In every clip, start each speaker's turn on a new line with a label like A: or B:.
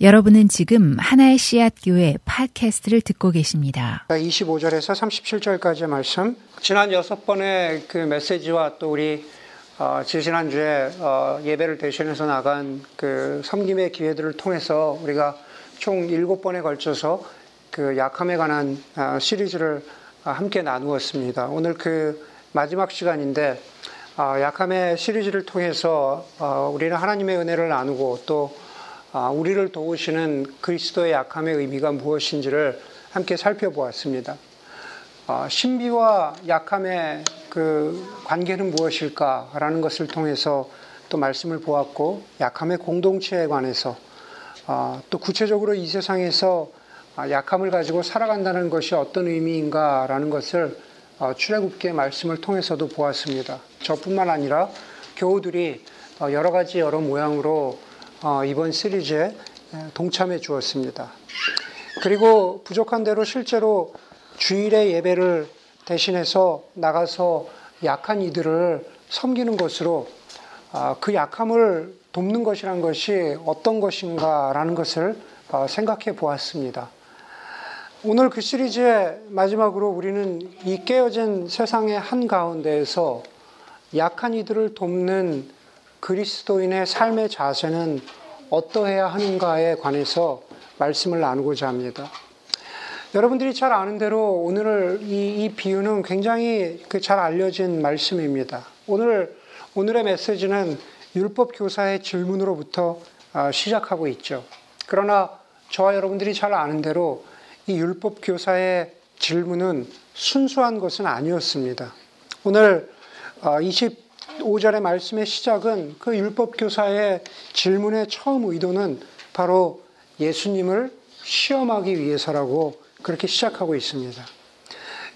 A: 여러분은 지금 하나의 씨앗 교회 팟캐스트를 듣고 계십니다.
B: 25절에서 37절까지의 말씀. 지난 여섯 번의 그 메시지와 또 우리 어, 지난 주에 어, 예배를 대신해서 나간 그 섬김의 기회들을 통해서 우리가 총 일곱 번에 걸쳐서 그 약함에 관한 어, 시리즈를 함께 나누었습니다. 오늘 그 마지막 시간인데 어, 약함의 시리즈를 통해서 어, 우리는 하나님의 은혜를 나누고 또 아, 우리를 도우시는 그리스도의 약함의 의미가 무엇인지를 함께 살펴보았습니다. 아, 신비와 약함의 그 관계는 무엇일까라는 것을 통해서 또 말씀을 보았고 약함의 공동체에 관해서 아, 또 구체적으로 이 세상에서 약함을 가지고 살아간다는 것이 어떤 의미인가라는 것을 출애굽기의 말씀을 통해서도 보았습니다. 저뿐만 아니라 교우들이 여러 가지 여러 모양으로 어, 이번 시리즈에 동참해 주었습니다. 그리고 부족한 대로 실제로 주일의 예배를 대신해서 나가서 약한 이들을 섬기는 것으로 아, 그 약함을 돕는 것이란 것이 어떤 것인가라는 것을 어, 생각해 보았습니다. 오늘 그 시리즈의 마지막으로 우리는 이 깨어진 세상의 한가운데에서 약한 이들을 돕는 그리스도인의 삶의 자세는 어떠해야 하는가에 관해서 말씀을 나누고자 합니다. 여러분들이 잘 아는 대로 오늘 이, 이 비유는 굉장히 그 잘 알려진 말씀입니다. 오늘 오늘의 메시지는 율법 교사의 질문으로부터 아, 시작하고 있죠. 그러나 저와 여러분들이 잘 아는 대로 이 율법 교사의 질문은 순수한 것은 아니었습니다. 오늘 20 아, 5절의 말씀의 시작은 그 율법 교사의 질문의 처음 의도는 바로 예수님을 시험하기 위해서라고 그렇게 시작하고 있습니다.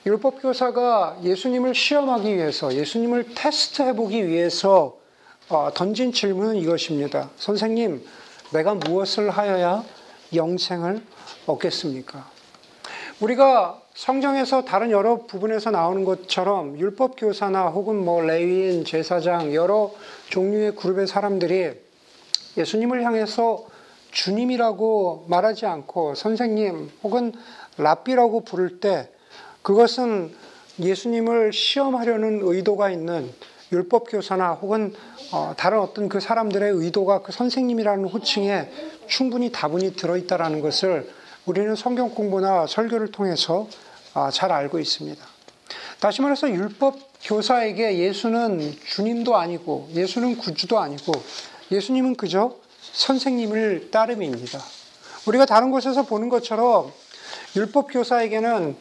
B: 율법 교사가 예수님을 시험하기 위해서, 예수님을 테스트해 보기 위해서 어, 던진 질문은 이것입니다. 선생님, 내가 무엇을 하여야 영생을 얻겠습니까? 우리가 성경에서 다른 여러 부분에서 나오는 것처럼 율법 교사나 혹은 뭐 레위인, 제사장 여러 종류의 그룹의 사람들이 예수님을 향해서 주님이라고 말하지 않고 선생님 혹은 랍비라고 부를 때 그것은 예수님을 시험하려는 의도가 있는 율법 교사나 혹은 어, 다른 어떤 그 사람들의 의도가 그 선생님이라는 호칭에 충분히 다분히 들어 있다라는 것을 우리는 성경 공부나 설교를 통해서 아, 잘 알고 있습니다. 다시 말해서 율법 교사에게 예수는 주님도 아니고 예수는 구주도 아니고 예수님은 그저 선생님을 따름입니다. 우리가 다른 곳에서 보는 것처럼 율법 교사에게는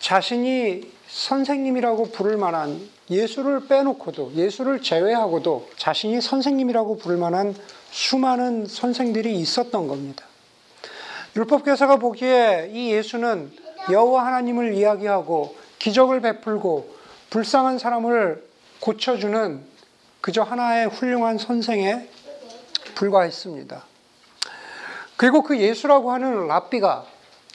B: 자신이 선생님이라고 부를 만한 예수를 빼놓고도 예수를 제외하고도 자신이 선생님이라고 부를 만한 수많은 선생들이 있었던 겁니다. 율법 교사가 보기에 이 예수는 여호와 하나님을 이야기하고 기적을 베풀고 불쌍한 사람을 고쳐주는 그저 하나의 훌륭한 선생에 불과했습니다. 그리고 그 예수라고 하는 랍비가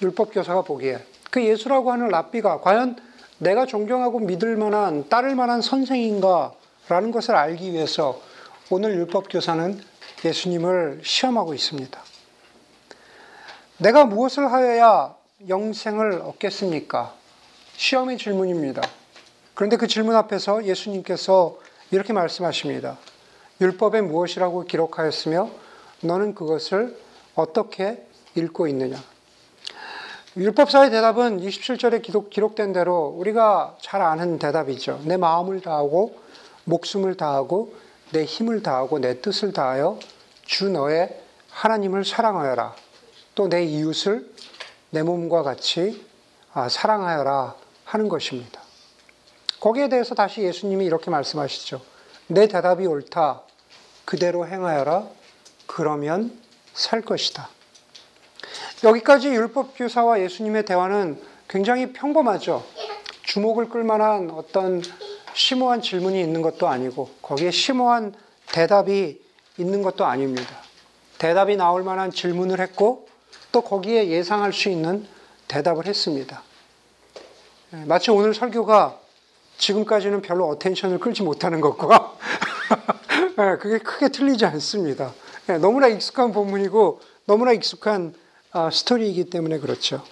B: 율법 교사가 보기에 그 예수라고 하는 랍비가 과연 내가 존경하고 믿을 만한 따를 만한 선생인가라는 것을 알기 위해서 오늘 율법 교사는 예수님을 시험하고 있습니다. 내가 무엇을 하여야 영생을 얻겠습니까? 시험의 질문입니다. 그런데 그 질문 앞에서 예수님께서 이렇게 말씀하십니다. 율법에 무엇이라고 기록하였으며 너는 그것을 어떻게 읽고 있느냐? 율법사의 대답은 27절에 기록, 기록된 대로 우리가 잘 아는 대답이죠. 내 마음을 다하고 목숨을 다하고 내 힘을 다하고 내 뜻을 다하여 주 너의 하나님을 사랑하여라. 또 내 이웃을 내 몸과 같이 아, 사랑하여라 하는 것입니다. 거기에 대해서 다시 예수님이 이렇게 말씀하시죠. 내 대답이 옳다. 그대로 행하여라. 그러면 살 것이다. 여기까지 율법 교사와 예수님의 대화는 굉장히 평범하죠. 주목을 끌만한 어떤 심오한 질문이 있는 것도 아니고 거기에 심오한 대답이 있는 것도 아닙니다. 대답이 나올 만한 질문을 했고 또 거기에 예상할 수 있는 대답을 했습니다. 예, 마치 오늘 설교가 지금까지는 별로 attention을 끌지 못하는 것과 예, 그게 크게 틀리지 않습니다. 예, 너무나 익숙한 본문이고 너무나 익숙한 어, 스토리이기 때문에 그렇죠.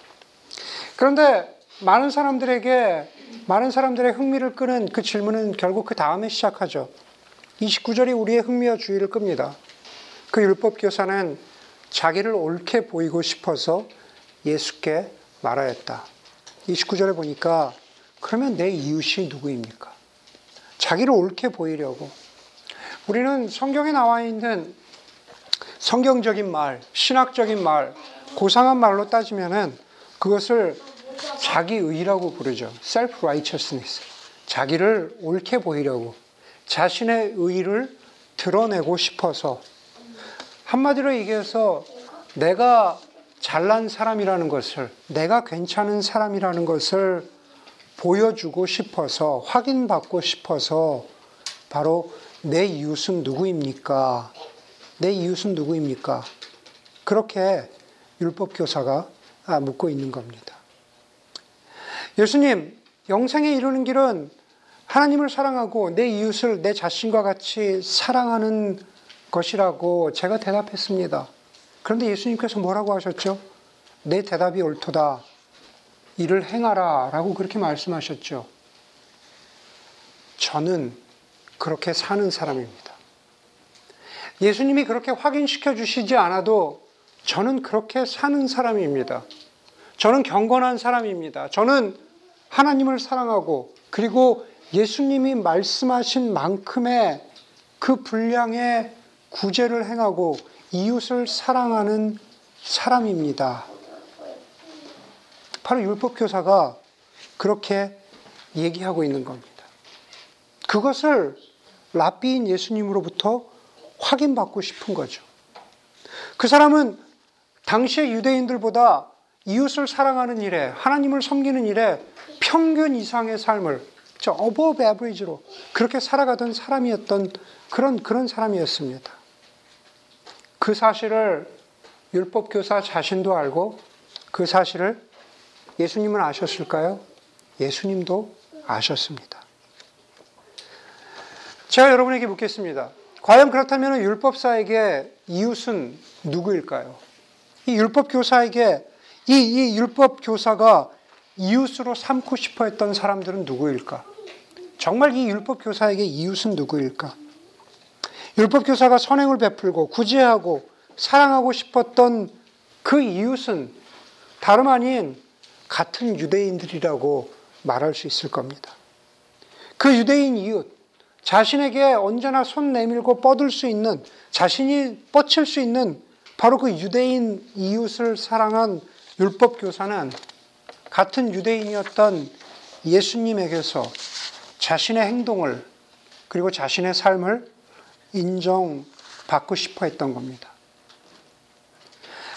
B: 그런데 많은 사람들에게 많은 사람들의 흥미를 끄는 그 질문은 결국 그 다음에 시작하죠. 29절이 우리의 흥미와 주의를 끕니다. 그 율법 교사는 자기를 옳게 보이고 싶어서 예수께 말하였다. 29절에 보니까 그러면 내 이웃이 누구입니까? 자기를 옳게 보이려고. 우리는 성경에 나와 있는 성경적인 말, 신학적인 말, 고상한 말로 따지면은 그것을 자기 의라고 부르죠. self righteousness. 자기를 옳게 보이려고 자신의 의를 드러내고 싶어서 한마디로 얘기해서 내가 잘난 사람이라는 것을 내가 괜찮은 사람이라는 것을 보여주고 싶어서 확인받고 싶어서 바로 내 이웃은 누구입니까? 내 이웃은 누구입니까? 그렇게 율법 교사가 묻고 있는 겁니다. 예수님, 영생에 이르는 길은 하나님을 사랑하고 내 이웃을 내 자신과 같이 사랑하는 것이라고 제가 대답했습니다. 그런데 예수님께서 뭐라고 하셨죠? 내 대답이 옳도다. 이를 행하라. 라고 그렇게 말씀하셨죠. 저는 그렇게 사는 사람입니다. 예수님이 그렇게 확인시켜 주시지 않아도 저는 그렇게 사는 사람입니다. 저는 경건한 사람입니다. 저는 하나님을 사랑하고 그리고 예수님이 말씀하신 만큼의 그 분량의 구제를 행하고 이웃을 사랑하는 사람입니다. 바로 율법교사가 그렇게 얘기하고 있는 겁니다. 그것을 랍비인 예수님으로부터 확인받고 싶은 거죠. 그 사람은 당시의 유대인들보다 이웃을 사랑하는 일에, 하나님을 섬기는 일에 평균 이상의 삶을, 저 above average로 그렇게 살아가던 사람이었던 그런, 그런 사람이었습니다. 그 사실을 율법교사 자신도 알고 그 사실을 예수님은 아셨을까요? 예수님도 아셨습니다. 제가 여러분에게 묻겠습니다. 과연 그렇다면 율법사에게 이웃은 누구일까요? 이 율법교사에게 이, 이 율법교사가 이웃으로 삼고 싶어 했던 사람들은 누구일까? 정말 이 율법교사에게 이웃은 누구일까? 율법교사가 선행을 베풀고 구제하고 사랑하고 싶었던 그 이웃은 다름 아닌 같은 유대인들이라고 말할 수 있을 겁니다. 그 유대인 이웃, 자신에게 언제나 손 내밀고 뻗을 수 있는, 자신이 뻗칠 수 있는 바로 그 유대인 이웃을 사랑한 율법교사는 같은 유대인이었던 예수님에게서 자신의 행동을 그리고 자신의 삶을 인정받고 싶어 했던 겁니다.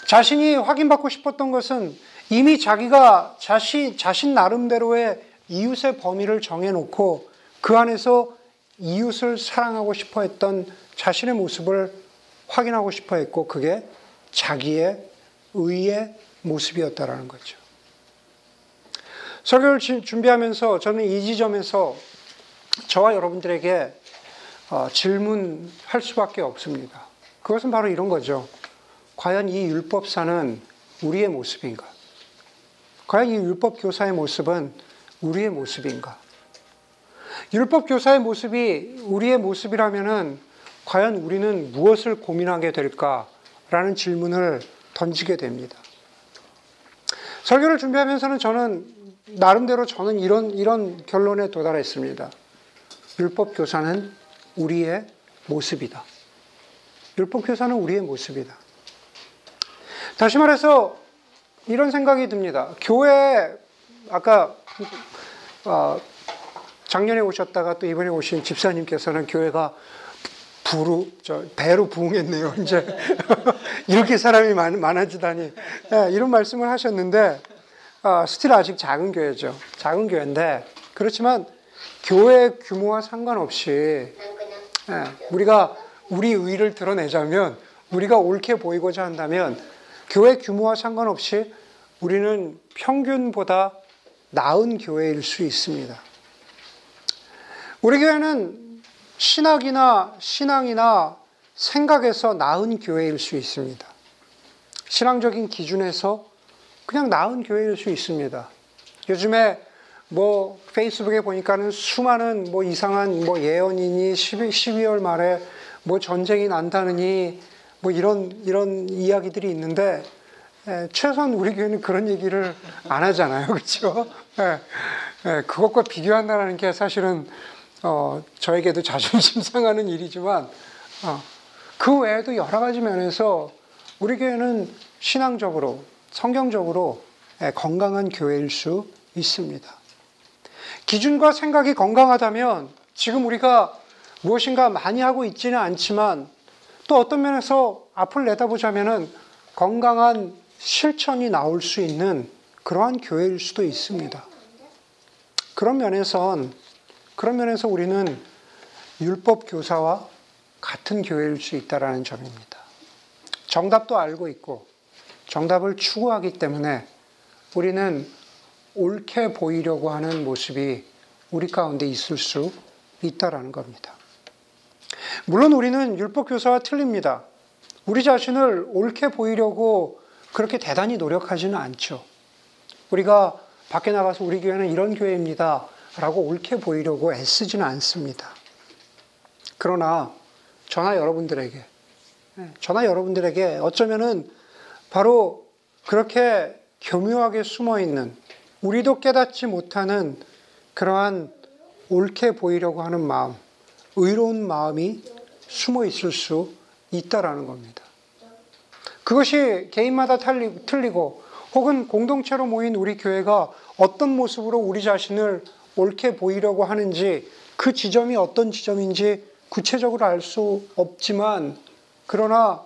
B: 자신이 확인받고 싶었던 것은 이미 자기가 자신, 자신 나름대로의 이웃의 범위를 정해놓고 그 안에서 이웃을 사랑하고 싶어 했던 자신의 모습을 확인하고 싶어 했고 그게 자기의 의의 모습이었다라는 거죠. 설교를 준비하면서 저는 이 지점에서 저와 여러분들에게 어, 질문할 수밖에 없습니다. 그것은 바로 이런 거죠. 과연 이 율법사는 우리의 모습인가? 과연 이 율법 교사의 모습은 우리의 모습인가? 율법 교사의 모습이 우리의 모습이라면은 과연 우리는 무엇을 고민하게 될까라는 질문을 던지게 됩니다. 설교를 준비하면서는 저는 나름대로 저는 이런 이런 결론에 도달했습니다. 율법 교사는 우리의 모습이다. 율법 교사는 우리의 모습이다. 다시 말해서 이런 생각이 듭니다. 교회 아까 어, 작년에 오셨다가 또 이번에 오신 집사님께서는 교회가 부루 저 배로 부흥했네요. 이제 이렇게 사람이 많, 많아지다니 네, 이런 말씀을 하셨는데 어, still 아직 작은 교회죠. 작은 교회인데 그렇지만 교회 규모와 상관없이 네, 우리가 우리 의를 드러내자면 우리가 옳게 보이고자 한다면 교회 규모와 상관없이 우리는 평균보다 나은 교회일 수 있습니다. 우리 교회는 신학이나 신앙이나 생각에서 나은 교회일 수 있습니다. 신앙적인 기준에서 그냥 나은 교회일 수 있습니다. 요즘에 뭐 페이스북에 보니까는 수많은 뭐 이상한 뭐 예언이니 12, 12월 말에 뭐 전쟁이 난다느니 뭐 이런 이런 이야기들이 있는데 에, 최소한 우리 교회는 그런 얘기를 안 하잖아요, 그렇죠? 예, 예, 그것과 비교한다는 게 사실은 어, 저에게도 자존심 상하는 일이지만 어, 그 외에도 여러 가지 면에서 우리 교회는 신앙적으로 성경적으로 예, 건강한 교회일 수 있습니다. 기준과 생각이 건강하다면 지금 우리가 무엇인가 많이 하고 있지는 않지만 또 어떤 면에서 앞을 내다보자면은 건강한 실천이 나올 수 있는 그러한 교회일 수도 있습니다. 그런 면에선 그런 면에서 우리는 율법 교사와 같은 교회일 수 있다라는 점입니다. 정답도 알고 있고 정답을 추구하기 때문에 우리는 옳게 보이려고 하는 모습이 우리 가운데 있을 수 있다라는 겁니다. 물론 우리는 율법 교사와 틀립니다. 우리 자신을 옳게 보이려고 그렇게 대단히 노력하지는 않죠. 우리가 밖에 나가서 우리 교회는 이런 교회입니다. 라고 옳게 보이려고 애쓰지는 않습니다. 그러나 저나 여러분들에게, 예, 저나 여러분들에게 어쩌면은 바로 그렇게 교묘하게 숨어 있는 우리도 깨닫지 못하는 그러한 옳게 보이려고 하는 마음, 의로운 마음이 숨어 있을 수 있다라는 겁니다. 그것이 개인마다 틀리고 혹은 공동체로 모인 우리 교회가 어떤 모습으로 우리 자신을 옳게 보이려고 하는지 그 지점이 어떤 지점인지 구체적으로 알 수 없지만 그러나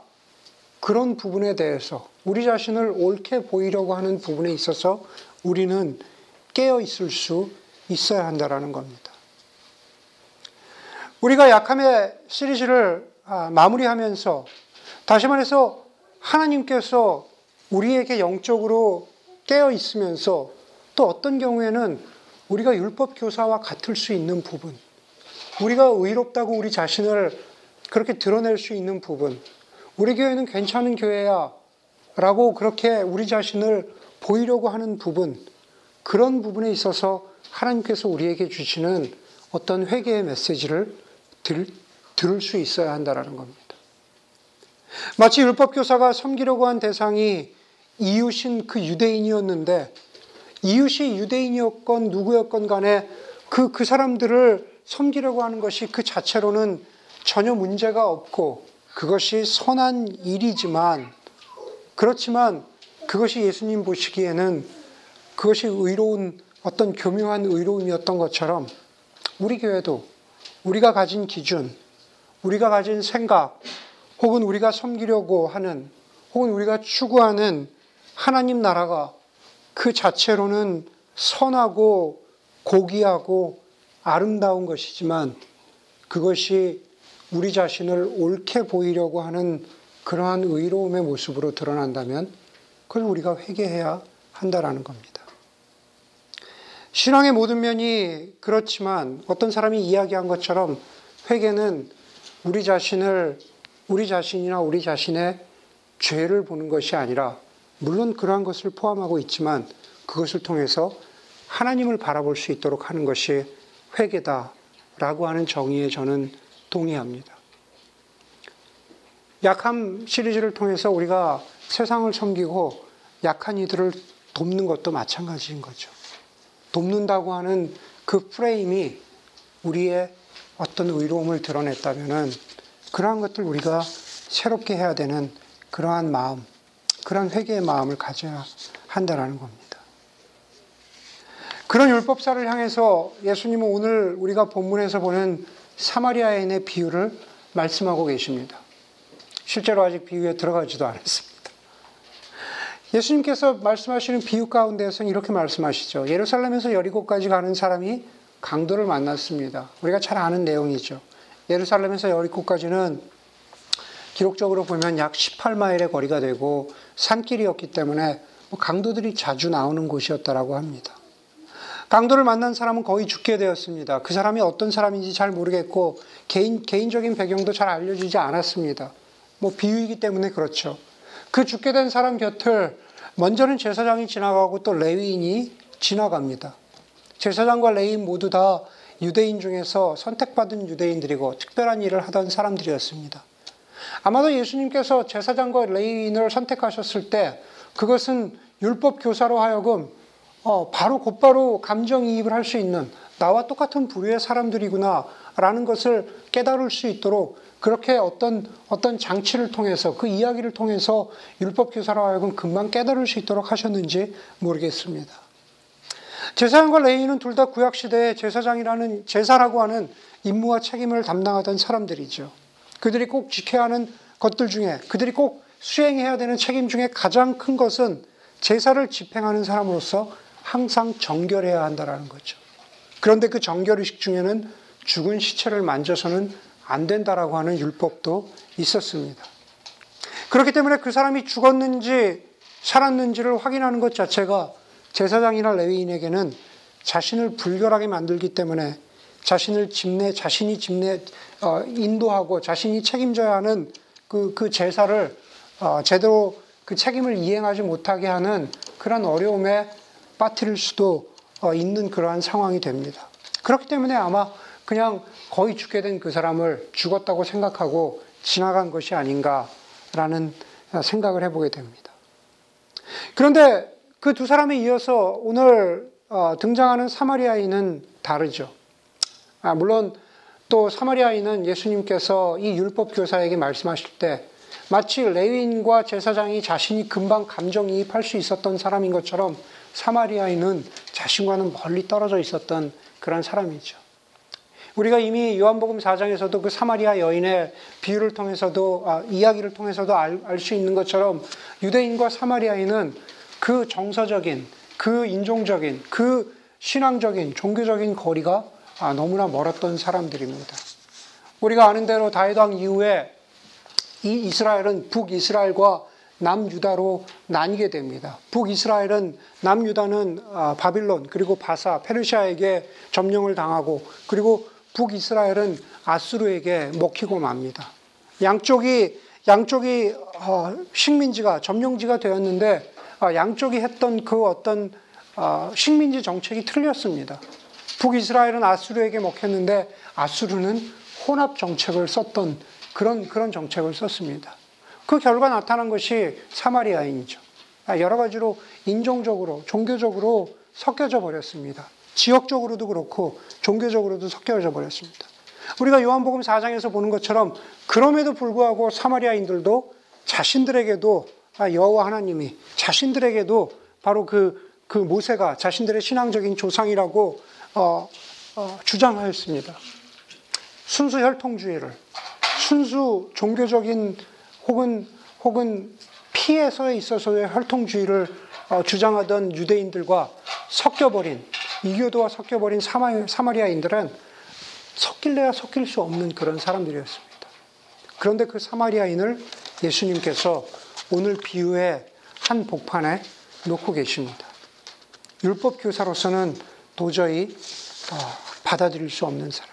B: 그런 부분에 대해서 우리 자신을 옳게 보이려고 하는 부분에 있어서 우리는 깨어 있을 수 있어야 한다라는 겁니다. 우리가 약함의 시리즈를 아, 마무리하면서 다시 말해서 하나님께서 우리에게 영적으로 깨어 있으면서 또 어떤 경우에는 우리가 율법 교사와 같을 수 있는 부분, 우리가 의롭다고 우리 자신을 그렇게 드러낼 수 있는 부분, 우리 교회는 괜찮은 교회야 라고 그렇게 우리 자신을 보이려고 하는 부분, 그런 부분에 있어서 하나님께서 우리에게 주시는 어떤 회개의 메시지를 들, 들을 수 있어야 한다는 겁니다. 마치 율법교사가 섬기려고 한 대상이 이웃인 그 유대인이었는데 이웃이 유대인이었건 누구였건 간에 그, 그 사람들을 섬기려고 하는 것이 그 자체로는 전혀 문제가 없고 그것이 선한 일이지만 그렇지만 그것이 예수님 보시기에는 그것이 의로운 어떤 교묘한 의로움이었던 것처럼 우리 교회도 우리가 가진 기준, 우리가 가진 생각, 혹은 우리가 섬기려고 하는, 혹은 우리가 추구하는 하나님 나라가 그 자체로는 선하고 고귀하고 아름다운 것이지만 그것이 우리 자신을 옳게 보이려고 하는 그러한 의로움의 모습으로 드러난다면 그걸 우리가 회개해야 한다라는 겁니다. 신앙의 모든 면이 그렇지만 어떤 사람이 이야기한 것처럼 회개는 우리 자신을 우리 자신이나 우리 자신의 죄를 보는 것이 아니라 물론 그러한 것을 포함하고 있지만 그것을 통해서 하나님을 바라볼 수 있도록 하는 것이 회개다라고 하는 정의에 저는 동의합니다. 약함 시리즈를 통해서 우리가 세상을 섬기고 약한 이들을 돕는 것도 마찬가지인 거죠. 돕는다고 하는 그 프레임이 우리의 어떤 의로움을 드러냈다면은 그러한 것들 우리가 새롭게 해야 되는 그러한 마음, 그런 회개의 마음을 가져야 한다라는 겁니다. 그런 율법사를 향해서 예수님은 오늘 우리가 본문에서 보는 사마리아인의 비유를 말씀하고 계십니다. 실제로 아직 비유에 들어가지도 않았습니다. 예수님께서 말씀하시는 비유 가운데에서는 이렇게 말씀하시죠. 예루살렘에서 여리고까지 가는 사람이 강도를 만났습니다. 우리가 잘 아는 내용이죠. 예루살렘에서 여리고까지는 기록적으로 보면 약 18마일의 거리가 되고 산길이었기 때문에 뭐 강도들이 자주 나오는 곳이었다라고 합니다. 강도를 만난 사람은 거의 죽게 되었습니다. 그 사람이 어떤 사람인지 잘 모르겠고 개인 개인적인 배경도 잘 알려지지 않았습니다. 뭐 비유이기 때문에 그렇죠. 그 죽게 된 사람 곁을 먼저는 제사장이 지나가고 또 레위인이 지나갑니다. 제사장과 레위인 모두 다 유대인 중에서 선택받은 유대인들이고 특별한 일을 하던 사람들이었습니다. 아마도 예수님께서 제사장과 레위인을 선택하셨을 때 그것은 율법 교사로 하여금 어, 바로 곧바로 감정이입을 할 수 있는 나와 똑같은 부류의 사람들이구나 라는 것을 깨달을 수 있도록 그렇게 어떤 어떤 장치를 통해서 그 이야기를 통해서 율법 교사로 하여금 금방 깨달을 수 있도록 하셨는지 모르겠습니다. 제사장과 레위인은 둘다 구약 시대의 제사장이라는 제사라고 하는 임무와 책임을 담당하던 사람들이죠. 그들이 꼭 지켜야 하는 것들 중에 그들이 꼭 수행해야 되는 책임 중에 가장 큰 것은 제사를 집행하는 사람으로서 항상 정결해야 한다라는 거죠. 그런데 그 정결 의식 중에는 죽은 시체를 만져서는 안 된다라고 하는 율법도 있었습니다. 그렇기 때문에 그 사람이 죽었는지 살았는지를 확인하는 것 자체가 제사장이나 레위인에게는 자신을 불결하게 만들기 때문에 자신을 집내, 자신이 집내, 어, 인도하고 자신이 책임져야 하는 그, 그 제사를 어, 제대로 그 책임을 이행하지 못하게 하는 그런 어려움에 빠뜨릴 수도 어, 있는 그러한 상황이 됩니다. 그렇기 때문에 아마 그냥 거의 죽게 된 그 사람을 죽었다고 생각하고 지나간 것이 아닌가라는 생각을 해보게 됩니다. 그런데 그 두 사람에 이어서 오늘 어, 등장하는 사마리아인은 다르죠. 아, 물론 또 사마리아인은 예수님께서 이 율법 교사에게 말씀하실 때 마치 레위인과 제사장이 자신이 금방 감정이입할 수 있었던 사람인 것처럼 사마리아인은 자신과는 멀리 떨어져 있었던 그런 사람이죠. 우리가 이미 요한복음 4장에서도 그 사마리아 여인의 비유를 통해서도 아, 이야기를 통해서도 알 수 있는 것처럼 유대인과 사마리아인은 그 정서적인 그 인종적인 그 신앙적인 종교적인 거리가 아, 너무나 멀었던 사람들입니다. 우리가 아는 대로 다이당 이후에 이 이스라엘은 북이스라엘과 남유다로 나뉘게 됩니다. 북이스라엘은 남유다는 아, 바빌론 그리고 바사 페르시아에게 점령을 당하고 그리고 북이스라엘은 아수르에게 먹히고 맙니다. 양쪽이 양쪽이 어, 식민지가 점령지가 되었는데 아, 양쪽이 했던 그 어떤 아, 식민지 정책이 틀렸습니다. 북이스라엘은 아수르에게 먹혔는데 아수르는 혼합 정책을 썼던 그런 그런 정책을 썼습니다. 그 결과 나타난 것이 사마리아인이죠. 아, 여러 가지로 인종적으로 종교적으로 섞여져 버렸습니다. 지역적으로도 그렇고 종교적으로도 섞여져 버렸습니다. 우리가 요한복음 4장에서 보는 것처럼 그럼에도 불구하고 사마리아인들도 자신들에게도 아, 여호와 하나님이 자신들에게도 바로 그, 그 모세가 자신들의 신앙적인 조상이라고 어, 어, 주장하였습니다. 순수 혈통주의를 순수 종교적인 혹은 혹은 피해서에 있어서의 혈통주의를 어, 주장하던 유대인들과 섞여버린 이교도와 섞여버린 사마리아인들은 섞일래야 섞일 수 없는 그런 사람들이었습니다. 그런데 그 사마리아인을 예수님께서 오늘 비유의 한 복판에 놓고 계십니다. 율법 교사로서는 도저히 어, 받아들일 수 없는 사람.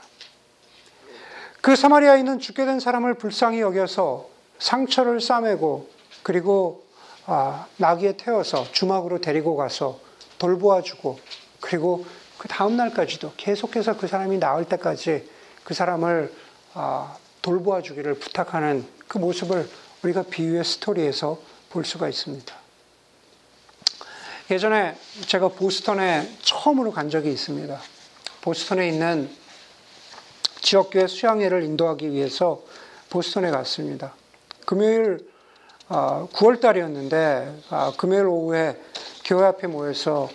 B: 그 사마리아인은 죽게 된 사람을 불쌍히 여겨서 상처를 싸매고 그리고 아, 나귀에 태워서 주막으로 데리고 가서 돌보아주고 그리고 그 다음 날까지도 계속해서 그 사람이 나을 때까지 그 사람을 아, 돌보아주기를 부탁하는 그 모습을 우리가 비유의 스토리에서 볼 수가 있습니다. 예전에 제가 보스턴에 처음으로 간 적이 있습니다. 보스턴에 있는 지역교회 수양회를 인도하기 위해서 보스턴에 갔습니다. 금요일 9월 아, 달이었는데 아, 금요일 오후에 교회 앞에 모여서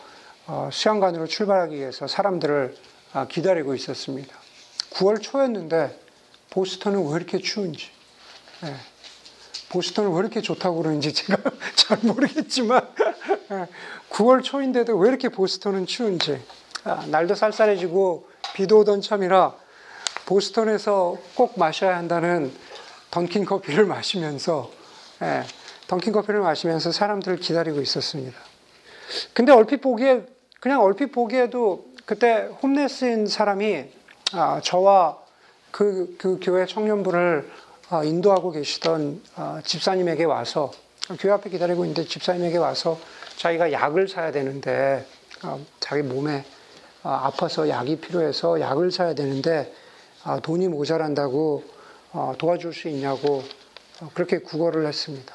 B: 어, 수양관으로 출발하기 위해서 사람들을 아, 기다리고 있었습니다. 9월 초였는데 보스턴은 왜 이렇게 추운지, 네. 보스턴은 왜 이렇게 좋다고 그러는지 제가 잘 모르겠지만 9월 초인데도 왜 이렇게 보스턴은 추운지 날도 쌀쌀해지고 비도 오던 참이라 보스턴에서 꼭 마셔야 한다는 던킨 커피를 마시면서 예, 던킨 커피를 마시면서 사람들을 기다리고 있었습니다. 근데 얼핏 보기에 그냥 얼핏 보기에도 그때 홈레스인 사람이 아, 저와 그, 그 교회 청년부를 아, 인도하고 계시던 아, 집사님에게 와서 교회 앞에 기다리고 있는데 집사님에게 와서 자기가 약을 사야 되는데 어, 자기 몸에 어, 아파서 약이 필요해서 약을 사야 되는데 아, 돈이 모자란다고 어, 도와줄 수 있냐고 그렇게 구걸을 했습니다.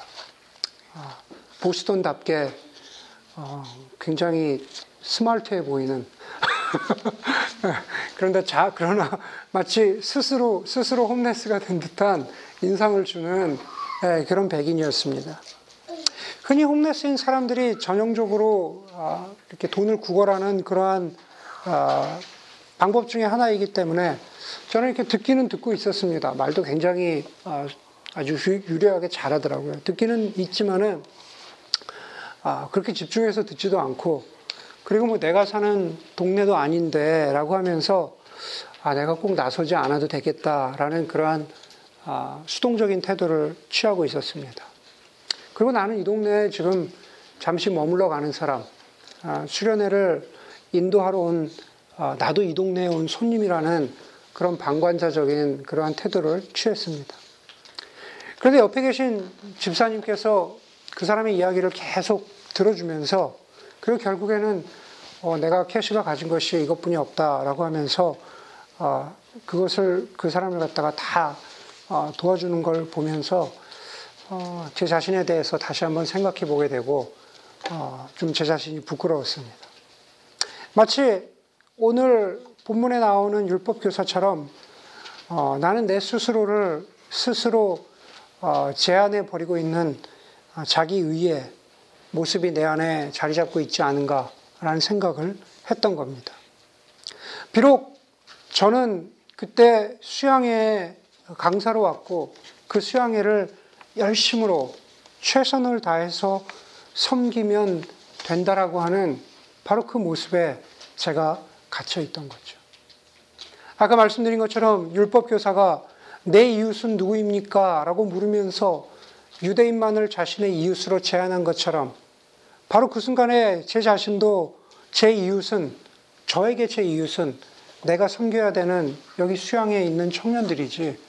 B: 아, 보스턴답게 굉장히 스마트해 보이는 그런데 자 그러나 마치 스스로 스스로 홈레스가 된 듯한 인상을 주는 예, 그런 백인이었습니다. 흔히 홈레스인 사람들이 전형적으로 아, 이렇게 돈을 구걸하는 그러한 아, 방법 중에 하나이기 때문에 저는 이렇게 듣기는 듣고 있었습니다. 말도 굉장히 아, 아주 유려하게 잘하더라고요. 듣기는 있지만은 그렇게 집중해서 듣지도 않고 그리고 뭐 내가 사는 동네도 아닌데라고 하면서 아 내가 꼭 나서지 않아도 되겠다라는 그러한 수동적인 태도를 취하고 있었습니다. 그리고 나는 이 동네에 지금 잠시 머물러 가는 사람, 아, 수련회를 인도하러 온, 아, 나도 이 동네에 온 손님이라는 그런 방관자적인 그러한 태도를 취했습니다. 그런데 옆에 계신 집사님께서 그 사람의 이야기를 계속 들어주면서 그리고 결국에는 어, 내가 캐시가 가진 것이 이것뿐이 없다라고 하면서 어, 그것을 그 사람을 갖다가 다 어, 도와주는 걸 보면서 어, 제 자신에 대해서 다시 한번 생각해 보게 되고 어, 좀제 자신이 부끄러웠습니다. 마치 오늘 본문에 나오는 율법 교사처럼 어, 나는 내 스스로를 스스로 어, 제한해 버리고 있는 어, 자기 의의 모습이 내 안에 자리 잡고 있지 않은가라는 생각을 했던 겁니다. 비록 저는 그때 수양회 강사로 왔고 그 수양회를 열심으로 최선을 다해서 섬기면 된다라고 하는 바로 그 모습에 제가 갇혀 있던 거죠. 아까 말씀드린 것처럼 율법 교사가 내 이웃은 누구입니까? 라고 물으면서 유대인만을 자신의 이웃으로 제안한 것처럼 바로 그 순간에 제 자신도 제 이웃은 저에게 제 이웃은 내가 섬겨야 되는 여기 수양에 있는 청년들이지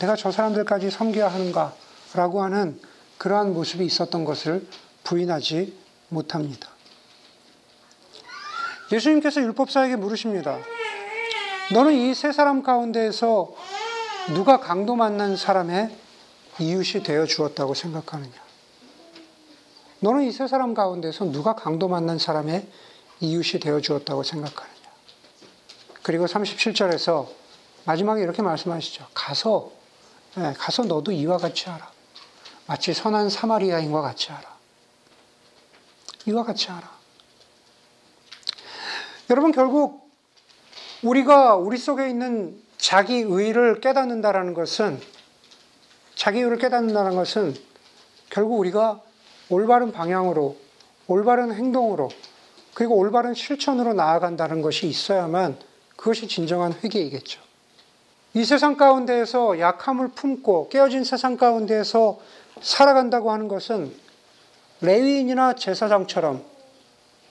B: 내가 저 사람들까지 섬겨야 하는가 라고 하는 그러한 모습이 있었던 것을 부인하지 못합니다. 예수님께서 율법사에게 물으십니다. 너는 이 세 사람 가운데에서 누가 강도 만난 사람의 이웃이 되어 주었다고 생각하느냐? 너는 이 세 사람 가운데서 누가 강도 만난 사람의 이웃이 되어 주었다고 생각하느냐? 그리고 37절에서 마지막에 이렇게 말씀하시죠. 가서, 네, 가서 너도 이와 같이 하라. 마치 선한 사마리아인과 같이 하라. 이와 같이 하라. 여러분, 결국 우리가 우리 속에 있는 자기 의를 깨닫는다라는 것은 자기 의를 깨닫는다는 것은 결국 우리가 올바른 방향으로 올바른 행동으로 그리고 올바른 실천으로 나아간다는 것이 있어야만 그것이 진정한 회개이겠죠. 이 세상 가운데에서 약함을 품고 깨어진 세상 가운데에서 살아간다고 하는 것은 레위인이나 제사장처럼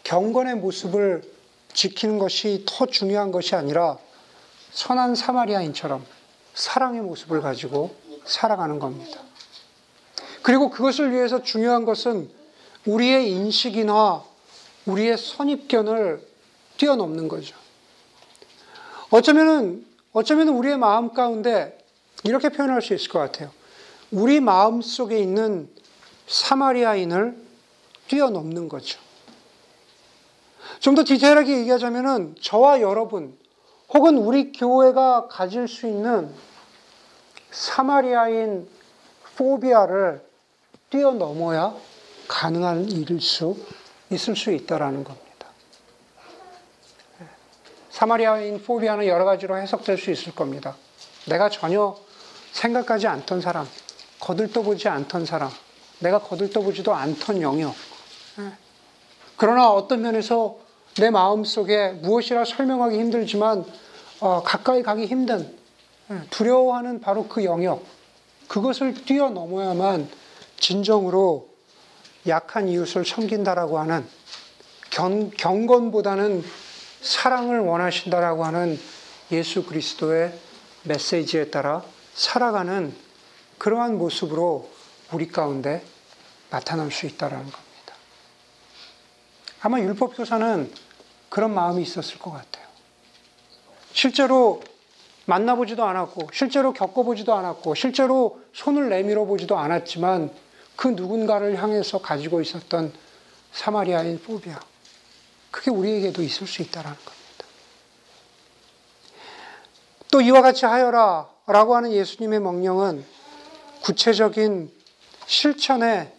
B: 경건의 모습을 지키는 것이 더 중요한 것이 아니라 선한 사마리아인처럼 사랑의 모습을 가지고 살아가는 겁니다. 그리고 그것을 위해서 중요한 것은 우리의 인식이나 우리의 선입견을 뛰어넘는 거죠. 어쩌면은, 어쩌면 우리의 마음 가운데 이렇게 표현할 수 있을 것 같아요. 우리 마음 속에 있는 사마리아인을 뛰어넘는 거죠. 좀 더 디테일하게 얘기하자면은 저와 여러분 혹은 우리 교회가 가질 수 있는 사마리아인 포비아를 뛰어넘어야 가능한 일일 수 있을 수 있다라는 겁니다. 사마리아인 포비아는 여러 가지로 해석될 수 있을 겁니다. 내가 전혀 생각하지 않던 사람, 거들떠보지 않던 사람, 내가 거들떠보지도 않던 영역. 예. 그러나 어떤 면에서 내 마음 속에 무엇이라 설명하기 힘들지만 어, 가까이 가기 힘든 예, 두려워하는 바로 그 영역. 그것을 뛰어넘어야만 진정으로 약한 이웃을 섬긴다라고 하는 경, 경건보다는 사랑을 원하신다라고 하는 예수 그리스도의 메시지에 따라 살아가는 그러한 모습으로 우리 가운데 나타날 수 있다라는 겁니다. 아마 율법 교사는 그런 마음이 있었을 것 같아요. 실제로 만나보지도 않았고, 실제로 겪어보지도 않았고, 실제로 손을 내밀어 보지도 않았지만 그 누군가를 향해서 가지고 있었던 사마리아인 포비아. 그게 우리에게도 있을 수 있다는 겁니다. 또 이와 같이 하여라 라고 하는 예수님의 명령은 구체적인 실천의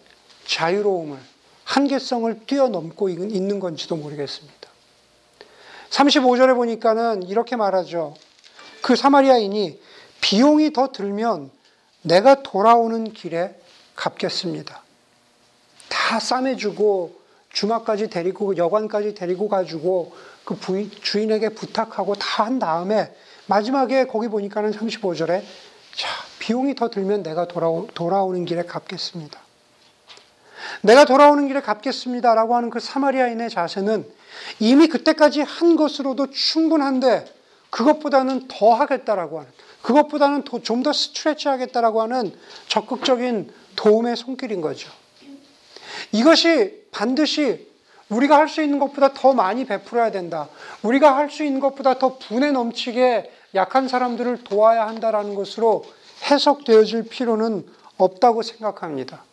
B: 자유로움을, 한계성을 뛰어넘고 있는 건지도 모르겠습니다. 35절에 보니까는 이렇게 말하죠. 그 사마리아인이 비용이 더 들면 내가 돌아오는 길에 갚겠습니다. 다 싸매주고 주막까지 데리고 여관까지 데리고 가지고 그 부인, 주인에게 부탁하고 다 한 다음에 마지막에 거기 보니까는 35절에 자, 비용이 더 들면 내가 돌아오, 돌아오는 길에 갚겠습니다. 내가 돌아오는 길에 갚겠습니다라고 하는 그 사마리아인의 자세는 이미 그때까지 한 것으로도 충분한데 그것보다는 더 하겠다라고 하는 그것보다는 좀 더 스트레치 하겠다라고 하는 적극적인 도움의 손길인 거죠. 이것이 반드시 우리가 할 수 있는 것보다 더 많이 베풀어야 된다. 우리가 할 수 있는 것보다 더 분에 넘치게 약한 사람들을 도와야 한다라는 것으로 해석되어질 필요는 없다고 생각합니다.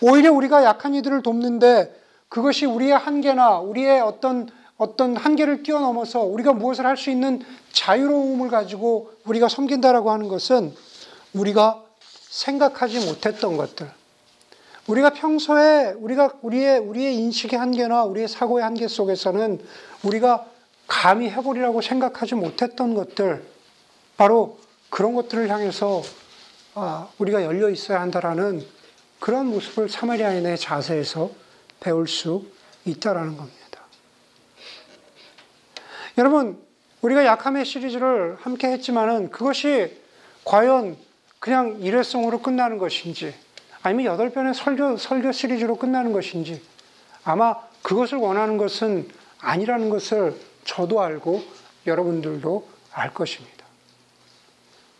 B: 오히려 우리가 약한 이들을 돕는데 그것이 우리의 한계나 우리의 어떤 어떤 한계를 뛰어넘어서 우리가 무엇을 할 수 있는 자유로움을 가지고 우리가 섬긴다라고 하는 것은 우리가 생각하지 못했던 것들. 우리가 평소에 우리가 우리의 우리의 인식의 한계나 우리의 사고의 한계 속에서는 우리가 감히 해보리라고 생각하지 못했던 것들, 바로 그런 것들을 향해서 아, 우리가 열려 있어야 한다라는 그런 모습을 사마리아인의 자세에서 배울 수 있다라는 겁니다. 여러분, 우리가 약함의 시리즈를 함께 했지만은 그것이 과연 그냥 일회성으로 끝나는 것인지 아니면 여덟 편의 설교, 설교 시리즈로 끝나는 것인지 아마 그것을 원하는 것은 아니라는 것을 저도 알고 여러분들도 알 것입니다.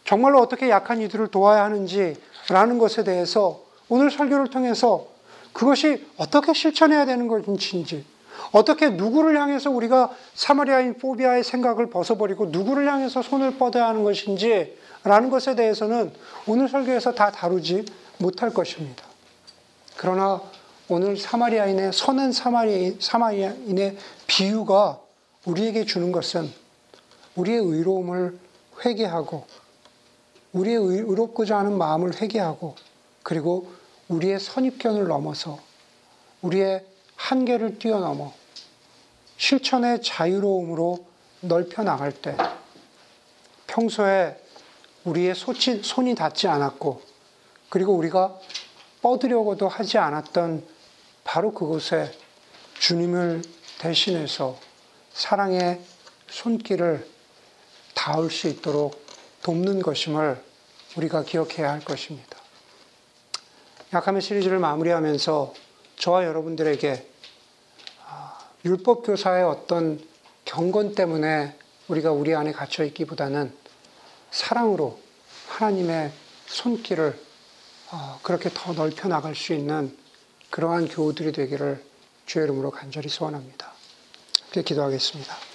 B: 정말로 어떻게 약한 이들을 도와야 하는지라는 것에 대해서 오늘 설교를 통해서 그것이 어떻게 실천해야 되는 것인지, 어떻게 누구를 향해서 우리가 사마리아인 포비아의 생각을 벗어버리고 누구를 향해서 손을 뻗어야 하는 것인지 라는 것에 대해서는 오늘 설교에서 다 다루지 못할 것입니다. 그러나 오늘 사마리아인의 선한 사마리아인, 사마리아인의 비유가 우리에게 주는 것은 우리의 의로움을 회개하고 우리의 의롭고자 하는 마음을 회개하고 그리고 우리의 선입견을 넘어서 우리의 한계를 뛰어넘어 실천의 자유로움으로 넓혀 나갈 때 평소에 우리의 소치, 손이 닿지 않았고 그리고 우리가 뻗으려고도 하지 않았던 바로 그곳에 주님을 대신해서 사랑의 손길을 닿을 수 있도록 돕는 것임을 우리가 기억해야 할 것입니다. 약함의 시리즈를 마무리하면서 저와 여러분들에게 아, 율법 교사의 어떤 경건 때문에 우리가 우리 안에 갇혀 있기보다는 사랑으로 하나님의 손길을 아, 그렇게 더 넓혀 나갈 수 있는 그러한 교우들이 되기를 주의 이름으로 간절히 소원합니다. 기도하겠습니다.